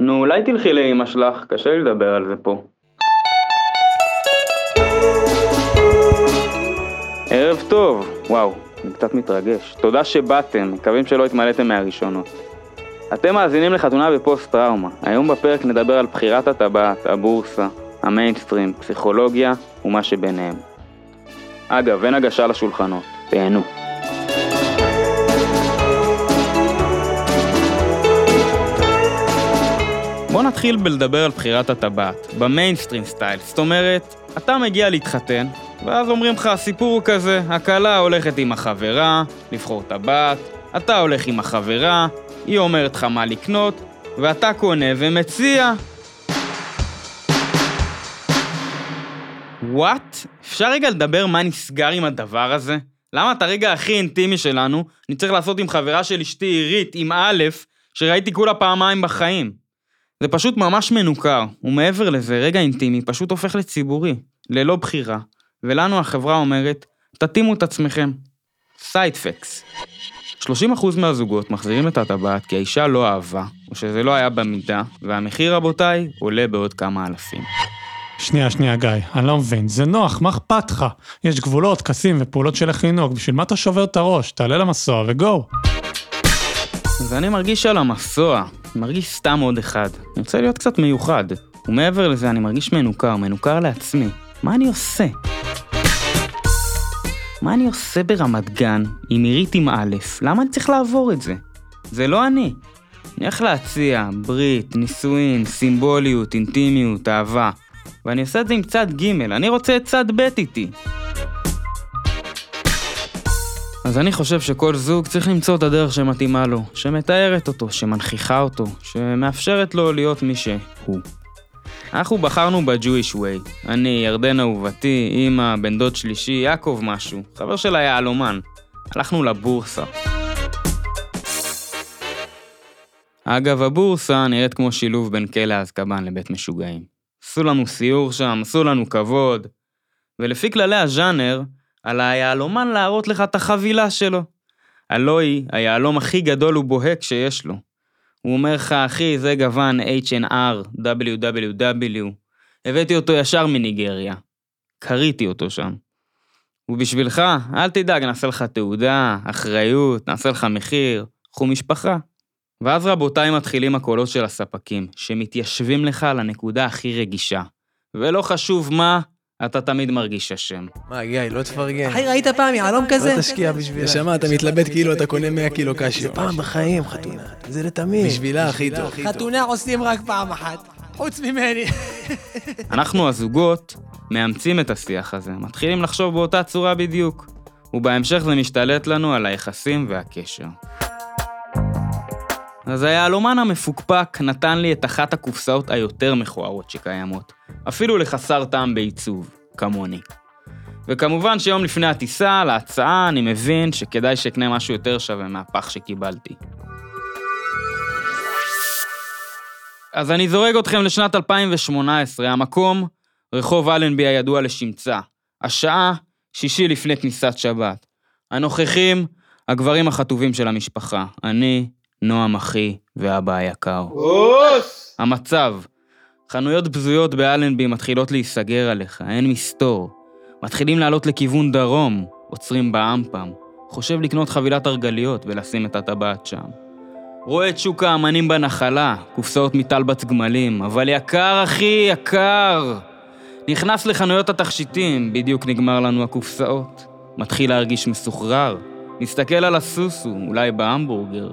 נו, אולי תלכי לאמא שלך, קשה לי לדבר על זה פה. ערב טוב, וואו, אני קצת מתרגש. תודה שבאתם, מקווים שלא התמלאתם מהראשונות. אתם מאזינים לחתונה בפוסט טראומה. היום בפרק נדבר על בחירת הטבעת, הבורסה, המיינסטרים, פסיכולוגיה ומה שביניהם. אגב, אין הגשה לשולחנות, תהנו. בוא נתחיל בלדבר על בחירת הטבעת, במיינסטרים סטייל, זאת אומרת, אתה מגיע להתחתן, ואז אומרים לך, הסיפור הוא כזה, הכלה הולכת עם החברה, לבחור טבעת, אתה הולך עם החברה, היא אומרת לך מה לקנות, ואתה קונה ומציע. וואט? אפשר רגע לדבר מה נסגר עם הדבר הזה? למה את הרגע הכי אינטימי שלנו, אני צריך לעשות עם חברה של אשתי עירית, עם א', שראיתי כולה פעמיים בחיים? זה פשוט ממש מנוכר, ומעבר לזה, רגע אינטימי פשוט הופך לציבורי, ללא בחירה. ולנו החברה אומרת, תתאימו את עצמכם. Side facts. 30% מהזוגות מחזירים את הטבעת כי האישה לא אהבה, או שזה לא היה במידה, והמחיר, רבותיי, עולה בעוד כמה אלפים. שנייה, שנייה, גיא, אני לא מבין, זה נוח, מה אכפת לך? יש גבולות, טקסים ופעולות של לנהוג, בשביל מה אתה שובר את הראש? תעלה למסוע ו go. אז אני מרגיש על המסוע, מרגיש סתם עוד אחד. אני רוצה להיות קצת מיוחד. ומעבר לזה, אני מרגיש מנוכר, מנוכר לעצמי. מה אני עושה? מה אני עושה ברמת גן עם עירית עם א'? למה אני צריך לעבור את זה? זה לא אני. אני הולך להציע ברית, נישואין, סימבוליות, אינטימיות, אהבה. ואני עושה את זה עם צד ג', אני רוצה את צד ב' איתי. אז אני חושב שכל זוג צריך למצוא את הדרך שמתאימה לו, שמתארת אותו, שמנכיחה אותו, שמאפשרת לו להיות מי שהוא. אנחנו בחרנו ב-Jewish way. אני, ירדן אהובתי, אמא, בן דוד שלישי, יעקב משהו, חבר של היהלומן. הלכנו לבורסה. אגב, הבורסה נראית כמו שילוב בין כלא אזקבן לבית משוגעים. עשו לנו סיור שם, עשו לנו כבוד, ולפי כללי הז'אנר, על היהלומן להראות לך את החבילה שלו. הלא היא היהלום הכי גדול ובוהק שיש לו. הוא אומר לך, אחי, זה גוון H&R, WWW. הבאתי אותו ישר מניגריה. קריתי אותו שם. ובשבילך, אל תדאג, נעשה לך תעודה, אחריות, נעשה לך מחיר, קחו משפחה. ואז רבותיי מתחילים הקולות של הספקים, שמתיישבים לך על הנקודה הכי רגישה. ולא חשוב מה, אתה תמיד מרגיש אשם. מה, גיא, לא תפרגן. אחי, ראית פעם יהלום כזה? לא תשקיע בשבילה. נשמה, אתה מתלבט כאילו אתה קונה 100 קילו קשיו. זה פעם בחיים, חתונה. זה לתמיד. בשבילה הכי טוב. חתונה עושים רק פעם אחת, חוץ ממני. אנחנו הזוגות מאמצים את השיח הזה, מתחילים לחשוב באותה צורה בדיוק. ובהמשך זה משתלט לנו על היחסים והקשר. אז היהלומן המפוקפק נתן לי את אחת הקופסאות היותר מכוערות שקיימות, אפילו לחסר טעם בעיצוב, כמוני. וכמובן שיום לפני הטיסה, להצעה, אני מבין שכדאי שאקנה משהו יותר שווה מהפח שקיבלתי. אז אני זורק אתכם לשנת 2018, המקום, רחוב אלנבי הידוע לשמצה. השעה, שישי לפני כניסת שבת. הנוכחים, הגברים החטובים של המשפחה. אני, נועם אחי ואבא היקר. אוס! המצב, חנויות בזויות באלנבי מתחילות להיסגר עליך, אין מסתור. מתחילים לעלות לכיוון דרום, עוצרים באמפם. חושב לקנות חבילת הרגליות ולשים את הטבעת שם. רואה את שוק האמנים בנחלה, קופסאות מטלבץ גמלים, אבל יקר אחי, יקר! נכנס לחנויות התכשיטים, בדיוק נגמר לנו הקופסאות. מתחיל להרגיש מסוחרר, מסתכל על הסוסו, אולי בהמבורגר.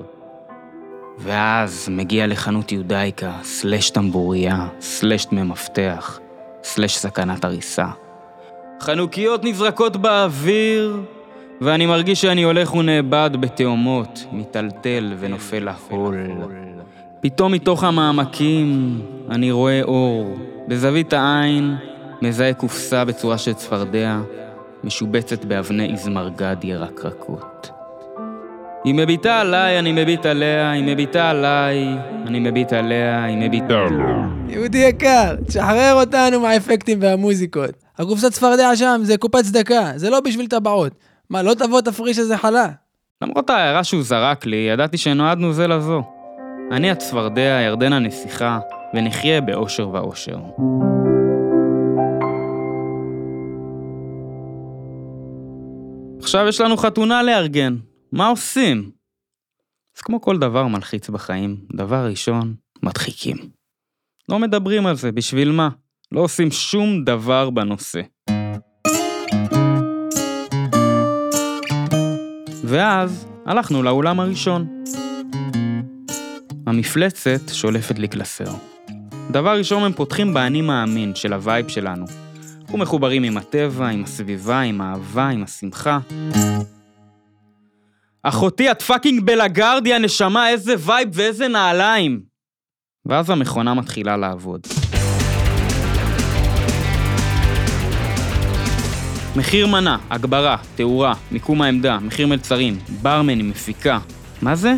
ואז מגיע לחנות יודאיקה, סלש טמבוריה, סלש דמי מפתח, סלש סכנת הריסה. חנוכיות נזרקות באוויר, ואני מרגיש שאני הולך ונאבד בתאומות, מיטלטל ונופל לחול. פתאום מתוך המעמקים אני רואה אור. בזווית העין מזהה קופסה בצורה של צפרדע, משובצת באבני איזמרגד ירקרקות. היא מביטה עליי, אני מביט עליה, היא מביטה עליי, אני מביט עליה, היא מביטה עליה. יהודי יקר, תשחרר אותנו מהאפקטים והמוזיקות. הקופסת צפרדע שם זה קופת צדקה, זה לא בשביל טבעות. מה, לא תבוא תפריש איזה חלה? למרות ההערה שהוא זרק לי, ידעתי שנועדנו זה לזו. אני הצפרדע, ירדן הנסיכה, ונחיה באושר ואושר. עכשיו יש לנו חתונה לארגן, מה עושים? אז כמו כל דבר מלחיץ בחיים, דבר ראשון, מדחיקים. לא מדברים על זה, בשביל מה? לא עושים שום דבר בנושא. ואז הלכנו לאולם הראשון. המפלצת שולפת לי קלסר. דבר ראשון הם פותחים באני מאמין של ה vibe שלנו. אנחנו מחוברים עם הטבע, עם הסביבה, עם האהבה, עם השמחה. אחותי, את fucking בלגרדיה, נשמה, איזה vibe ואיזה נעליים! ואז המכונה מתחילה לעבוד. מחיר מנה, הגברה, תאורה, מיקום העמדה, מחיר מלצרים, ברמנים, מפיקה. מה זה?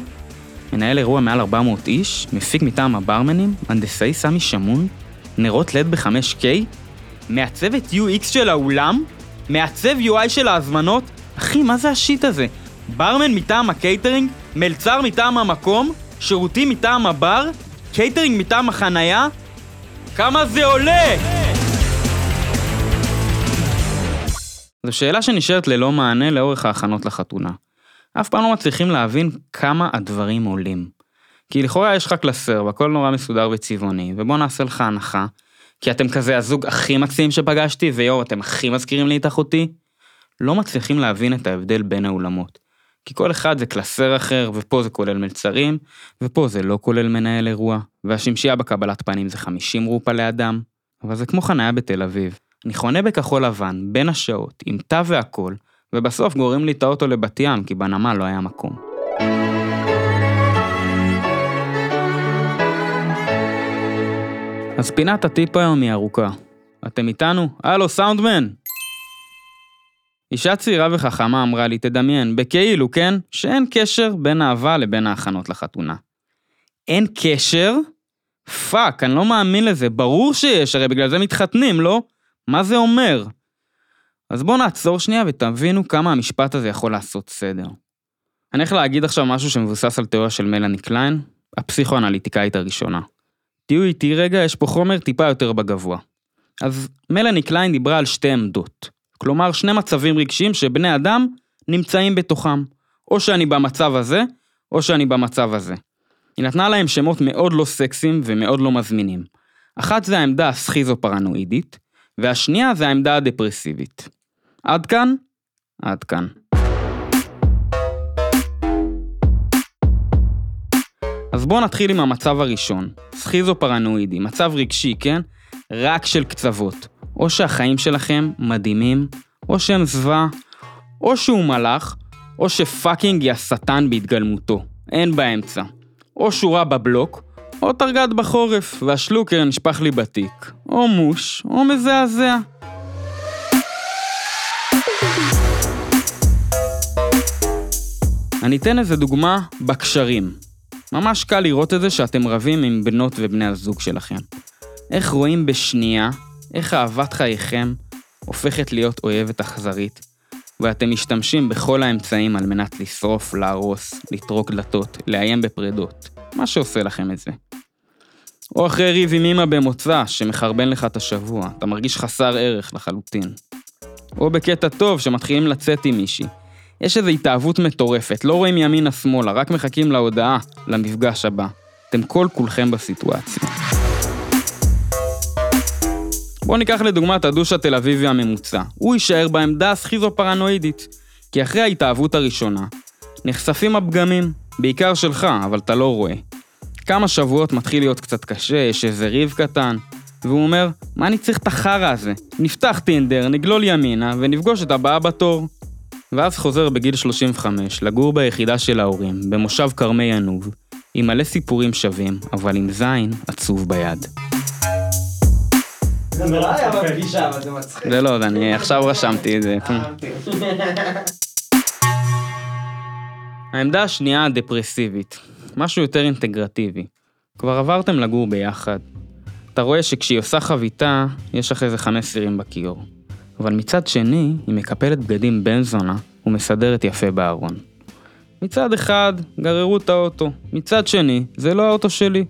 מנהל אירוע מעל 400 איש, מפיק מטעם הברמנים, הנדסאי סמי שמון, נרות לד ב-5K, מעצב את UX של האולם, מעצב UI של ההזמנות. אחי, מה זה ה shit הזה? ברמן מטעם הקייטרינג, מלצר מטעם המקום, שירותים מטעם הבר, קייטרינג מטעם החנייה? כמה זה עולה? זו שאלה שנשארת ללא מענה לאורך ההכנות לחתונה. אף פעם לא מצליחים להבין כמה הדברים עולים. כי לכאורה יש לך קלסר והכל נורא מסודר וצבעוני, ובוא נעשה לך הנחה, כי אתם כזה הזוג הכי מקסים שפגשתי, ויואו, אתם הכי מזכירים לי את אחותי. לא מצליחים להבין את ההבדל בין האולמות. כי כל אחד זה קלסר אחר, ופה זה כולל מלצרים, ופה זה לא כולל מנהל אירוע, והשמשייה בקבלת פנים זה 50 רופה לאדם. אבל זה כמו חניה בתל אביב. אני חונה בכחול לבן, בין השעות, עם תא והכל, ובסוף גוררים לי את האוטו לבת ים, כי בנמל לא היה מקום. אז פינת הטיפ היום היא ארוכה. אתם איתנו? הלו, סאונדמן! אישה צעירה וחכמה אמרה לי, תדמיין, בכאילו, כן? שאין קשר בין אהבה לבין ההכנות לחתונה. אין קשר? fuck, אני לא מאמין לזה. ברור שיש, הרי בגלל זה מתחתנים, לא? מה זה אומר? אז בואו נעצור שנייה ותבינו כמה המשפט הזה יכול לעשות סדר. אני הולך להגיד עכשיו משהו שמבוסס על תיאוריה של מלאני קליין, הפסיכואנליטיקאית הראשונה. תהיו איתי רגע, יש פה חומר טיפה יותר בגבוה. אז מלאני קליין דיברה על שתי עמדות. כלומר, שני מצבים רגשיים שבני אדם נמצאים בתוכם. או שאני במצב הזה, או שאני במצב הזה. היא נתנה להם שמות מאוד לא סקסיים ומאוד לא מזמינים. אחת זה העמדה הסכיזו-פרנואידית, והשנייה זה העמדה הדפרסיבית. עד כאן? עד כאן. אז בואו נתחיל עם המצב הראשון, סכיזו-פרנואידי, מצב רגשי, כן? רק של קצוות. או שהחיים שלכם מדהימים, או שהם זוועה, או שהוא מלאך, או שפאקינג היא השטן בהתגלמותו. אין באמצע. או שורה בבלוק, או תרגד בחורף, והשלוקר נשפך לי בתיק. או מוש, או מזעזע. אני אתן איזה דוגמה בקשרים. ממש קל לראות את זה שאתם רבים עם בנות ובני הזוג שלכם. איך רואים בשנייה איך אהבת חייכם הופכת להיות אויבת אכזרית, ואתם משתמשים בכל האמצעים על מנת לשרוף, להרוס, לטרוק דלתות, לאיים בפרדות, מה שעושה לכם את זה. או אחרי ריב עם אמא במוצא, שמחרבן לך את השבוע, אתה מרגיש חסר ערך לחלוטין. או בקטע טוב, שמתחילים לצאת עם מישהי. יש איזו התאהבות מטורפת, לא רואים ימינה-שמאלה, רק מחכים להודעה, למפגש הבא. אתם כל כולכם בסיטואציה. בואו ניקח לדוגמה את הדוש התל אביבי הממוצע. הוא יישאר בעמדה הסכיזו-פרנואידית. כי אחרי ההתאהבות הראשונה, נחשפים הפגמים, בעיקר שלך, אבל אתה לא רואה. כמה שבועות מתחיל להיות קצת קשה, יש איזה ריב קטן, והוא אומר, מה אני צריך את החרא הזה? נפתח טינדר, נגלול ימינה, ונפגוש את הבאה בתור. ואז חוזר בגיל 35 לגור ביחידה של ההורים, במושב כרמי ינוב, עם מלא סיפורים שווים, אבל עם זין עצוב ביד. זה נורא היה בפגישה, אבל זה מצחיק. זה לא, אני עכשיו רשמתי את זה. העמדה השנייה הדפרסיבית, משהו יותר אינטגרטיבי. כבר עברתם לגור ביחד. אתה רואה שכשהיא עושה חביתה, יש לך איזה חמש סירים בכיור. אבל מצד שני, היא מקפלת בגדים בן זונה ומסדרת יפה בארון. מצד אחד, גררו את האוטו, מצד שני, זה לא האוטו שלי.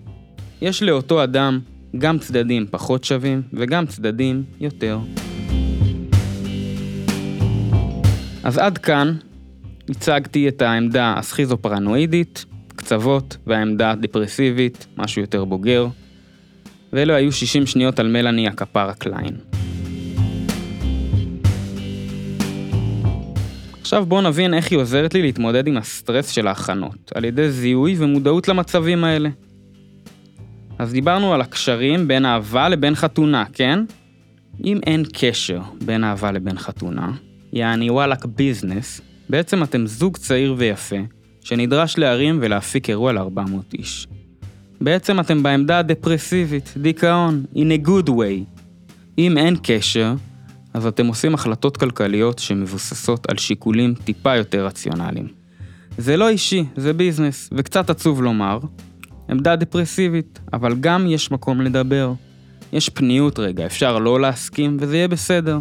יש לאותו אדם גם צדדים פחות שווים וגם צדדים יותר. אז עד כאן הצגתי את העמדה הסכיזופרנואידית, קצוות, והעמדה הדיפרסיבית, משהו יותר בוגר. ואלו היו 60 שניות על מלאני הכפרה קליין. עכשיו בואו נבין איך היא עוזרת לי להתמודד עם הסטרס של ההכנות, על ידי זיהוי ומודעות למצבים האלה. אז דיברנו על הקשרים בין אהבה לבין חתונה, כן? אם אין קשר בין אהבה לבין חתונה, יעני וואלאק ביזנס, בעצם אתם זוג צעיר ויפה, שנדרש להרים ולהפיק אירוע ל-400 איש. בעצם אתם בעמדה הדפרסיבית, דיכאון, in a good way. אם אין קשר, אז אתם עושים החלטות כלכליות שמבוססות על שיקולים טיפה יותר רציונליים. זה לא אישי, זה ביזנס, וקצת עצוב לומר. עמדה דפרסיבית, אבל גם יש מקום לדבר. יש פניות רגע, אפשר לא להסכים וזה יהיה בסדר.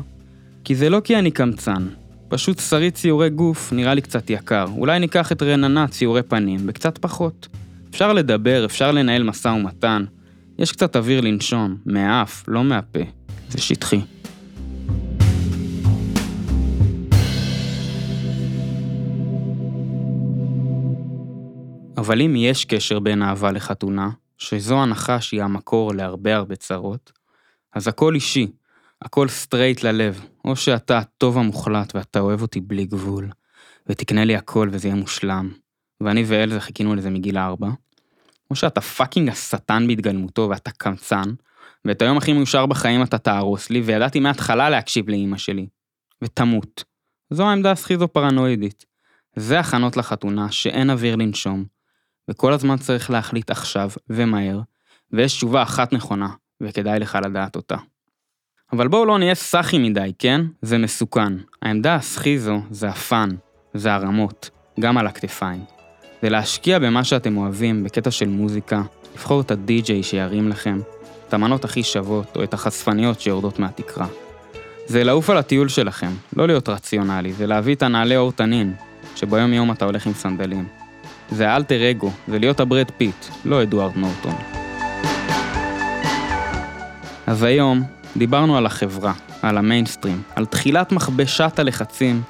כי זה לא כי אני קמצן, פשוט שריד ציורי גוף נראה לי קצת יקר. אולי ניקח את רננה ציורי פנים, וקצת פחות. אפשר לדבר, אפשר לנהל משא ומתן. יש קצת אוויר לנשום, מהאף, לא מהפה. זה שטחי. אבל אם יש קשר בין אהבה לחתונה, שזו הנחה שהיא המקור להרבה הרבה צרות, אז הכל אישי, הכל straight ללב, או שאתה הטוב המוחלט ואתה אוהב אותי בלי גבול, ותקנה לי הכל וזה יהיה מושלם, ואני ואלזה חיכינו לזה מגיל ארבע, או שאתה fucking השטן בהתגלמותו ואתה קמצן, ואת היום הכי מאושר בחיים אתה תהרוס לי, וידעתי מההתחלה להקשיב לאימא שלי. ותמות. זו העמדה הסכיזו-פרנואידית. זה הכנות לחתונה שאין אוויר לנשום, וכל הזמן צריך להחליט עכשיו, ומהר, ויש תשובה אחת נכונה, וכדאי לך לדעת אותה. אבל בואו לא נהיה סאחי מדי, כן? זה מסוכן. העמדה הסכיזו זה הפאן, זה הרמות, גם על הכתפיים. זה להשקיע במה שאתם אוהבים, בקטע של מוזיקה, לבחור את הדי-ג'יי שירים לכם, את המנות הכי שוות, או את החשפניות שיורדות מהתקרה. זה לעוף על הטיול שלכם, לא להיות רציונלי, זה להביא את הנעלי אור תנין, שביום יום אתה הולך עם סנדלים. זה האלטר אגו, זה להיות הברד פיט, לא אדוארד נורטון. אז היום דיברנו על החברה, על המיינסטרים, על תחילת מכבשת הלחצים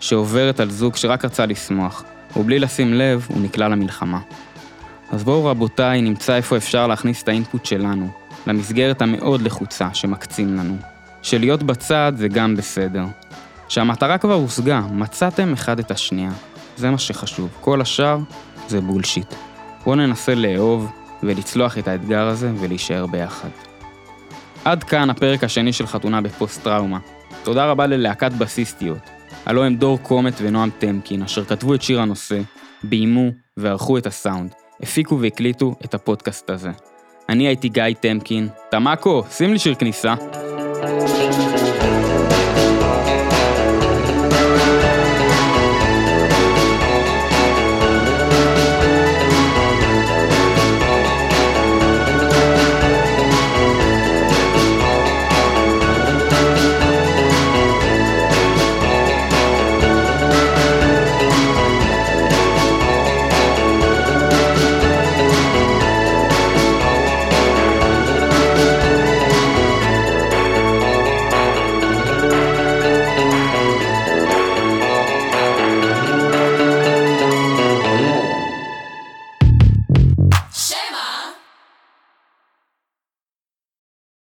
שעוברת על זוג שרק רצה לשמוח, ובלי לשים לב הוא נקלע למלחמה. אז בואו רבותיי נמצא איפה אפשר להכניס את ה input שלנו, למסגרת המאוד לחוצה שמקצים לנו. שלהיות בצד זה גם בסדר. שהמטרה כבר הושגה, מצאתם אחד את השנייה. זה מה שחשוב, כל השאר זה bullshit. בואו ננסה לאהוב ולצלוח את האתגר הזה ולהישאר ביחד. עד כאן הפרק השני של חתונה בפוסט-טראומה. תודה רבה ללהקת בסיסטיות. הלו הם דור קומט ונועם טמקין, אשר כתבו את שיר הנושא, ביימו וערכו את הסאונד, הפיקו והקליטו את הפודקאסט הזה. אני הייתי גיא טמקין. תמקו, שים לי שיר כניסה. thank you